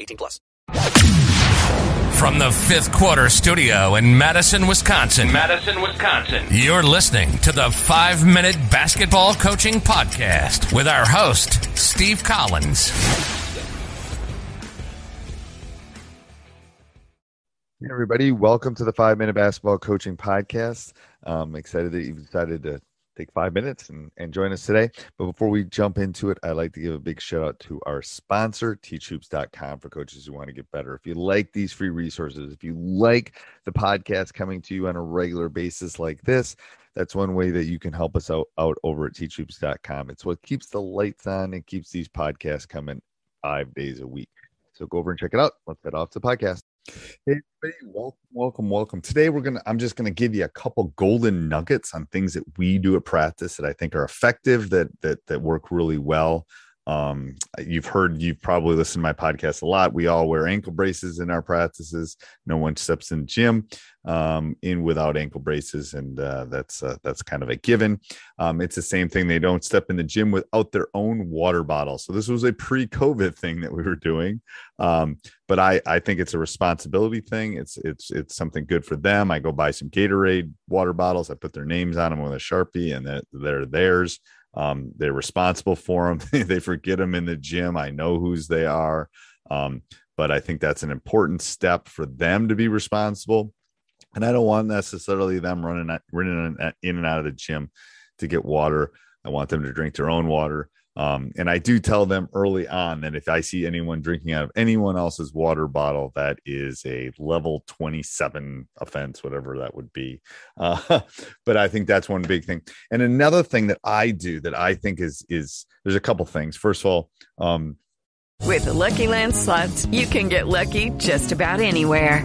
18 plus. From the fifth quarter studio in Madison, Wisconsin. Madison, Wisconsin. You're listening to the five minute basketball coaching podcast with our host, Steve Collins. Hey everybody, welcome to the Five Minute Basketball Coaching Podcast. I'm excited that you've decided to take five minutes and, and join us today. But before we jump into it, I'd like to give a big shout out to our sponsor, teachhoops.com, for coaches who want to get better. If you like these free resources, if you like the podcast coming to you on a regular basis like this, that's one way that you can help us out, out over at teachhoops.com. It's what keeps the lights on and keeps these podcasts coming five days a week. So go over and check it out. Let's head off to the podcast. Hey welcome, welcome, welcome. Today we're gonna I'm just gonna give you a couple golden nuggets on things that we do at practice that I think are effective, that that that work really well. Um, you've heard, you've probably listened to my podcast a lot. We all wear ankle braces in our practices. No one steps in the gym um, in without ankle braces, and uh, that's uh, that's kind of a given. Um, it's the same thing. They don't step in the gym without their own water bottle. So this was a pre-COVID thing that we were doing, um, but I I think it's a responsibility thing. It's it's it's something good for them. I go buy some Gatorade water bottles. I put their names on them with a sharpie, and they're, they're theirs. Um, they're responsible for them. they forget them in the gym. I know whose they are. Um, but I think that's an important step for them to be responsible. And I don't want necessarily them running, running in and out of the gym to get water. I want them to drink their own water. Um, and I do tell them early on that if I see anyone drinking out of anyone else's water bottle, that is a level 27 offense, whatever that would be. Uh, but I think that's one big thing. And another thing that I do that I think is is there's a couple things. First of all, um, with Lucky Land slots, you can get lucky just about anywhere.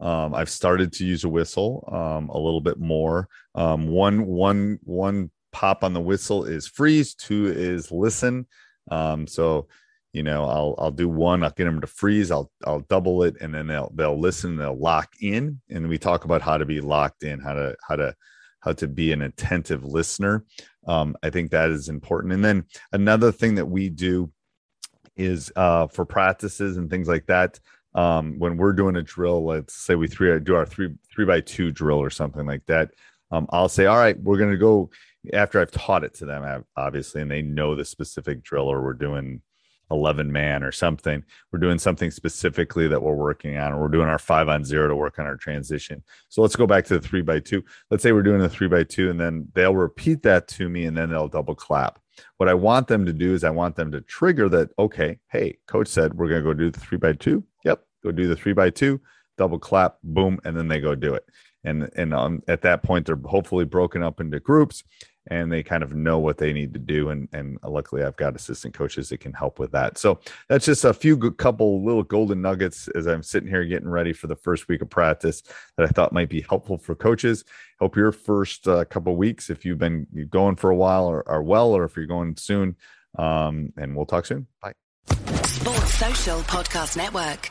Um, I've started to use a whistle um, a little bit more. Um, one, one, one pop on the whistle is freeze. Two is listen. Um, so, you know, I'll I'll do one. I'll get them to freeze. I'll I'll double it, and then they'll they'll listen. They'll lock in, and we talk about how to be locked in, how to how to how to be an attentive listener. Um, I think that is important. And then another thing that we do is uh, for practices and things like that um, when we're doing a drill, let's say we three do our three three by two drill or something like that. Um, I'll say, all right, we're gonna go after I've taught it to them, obviously, and they know the specific drill, or we're doing 11 man or something. We're doing something specifically that we're working on, or we're doing our five on zero to work on our transition. So let's go back to the three by two. Let's say we're doing a three by two, and then they'll repeat that to me, and then they'll double clap. What I want them to do is I want them to trigger that, okay, hey, coach said we're going to go do the three by two go do the three by two, double clap, boom, and then they go do it. And and um, at that point, they're hopefully broken up into groups and they kind of know what they need to do. And and luckily, I've got assistant coaches that can help with that. So that's just a few good, couple little golden nuggets as I'm sitting here getting ready for the first week of practice that I thought might be helpful for coaches. Hope your first uh, couple weeks, if you've been going for a while, are, are well, or if you're going soon. Um, and we'll talk soon. Bye. Sports Social Podcast Network.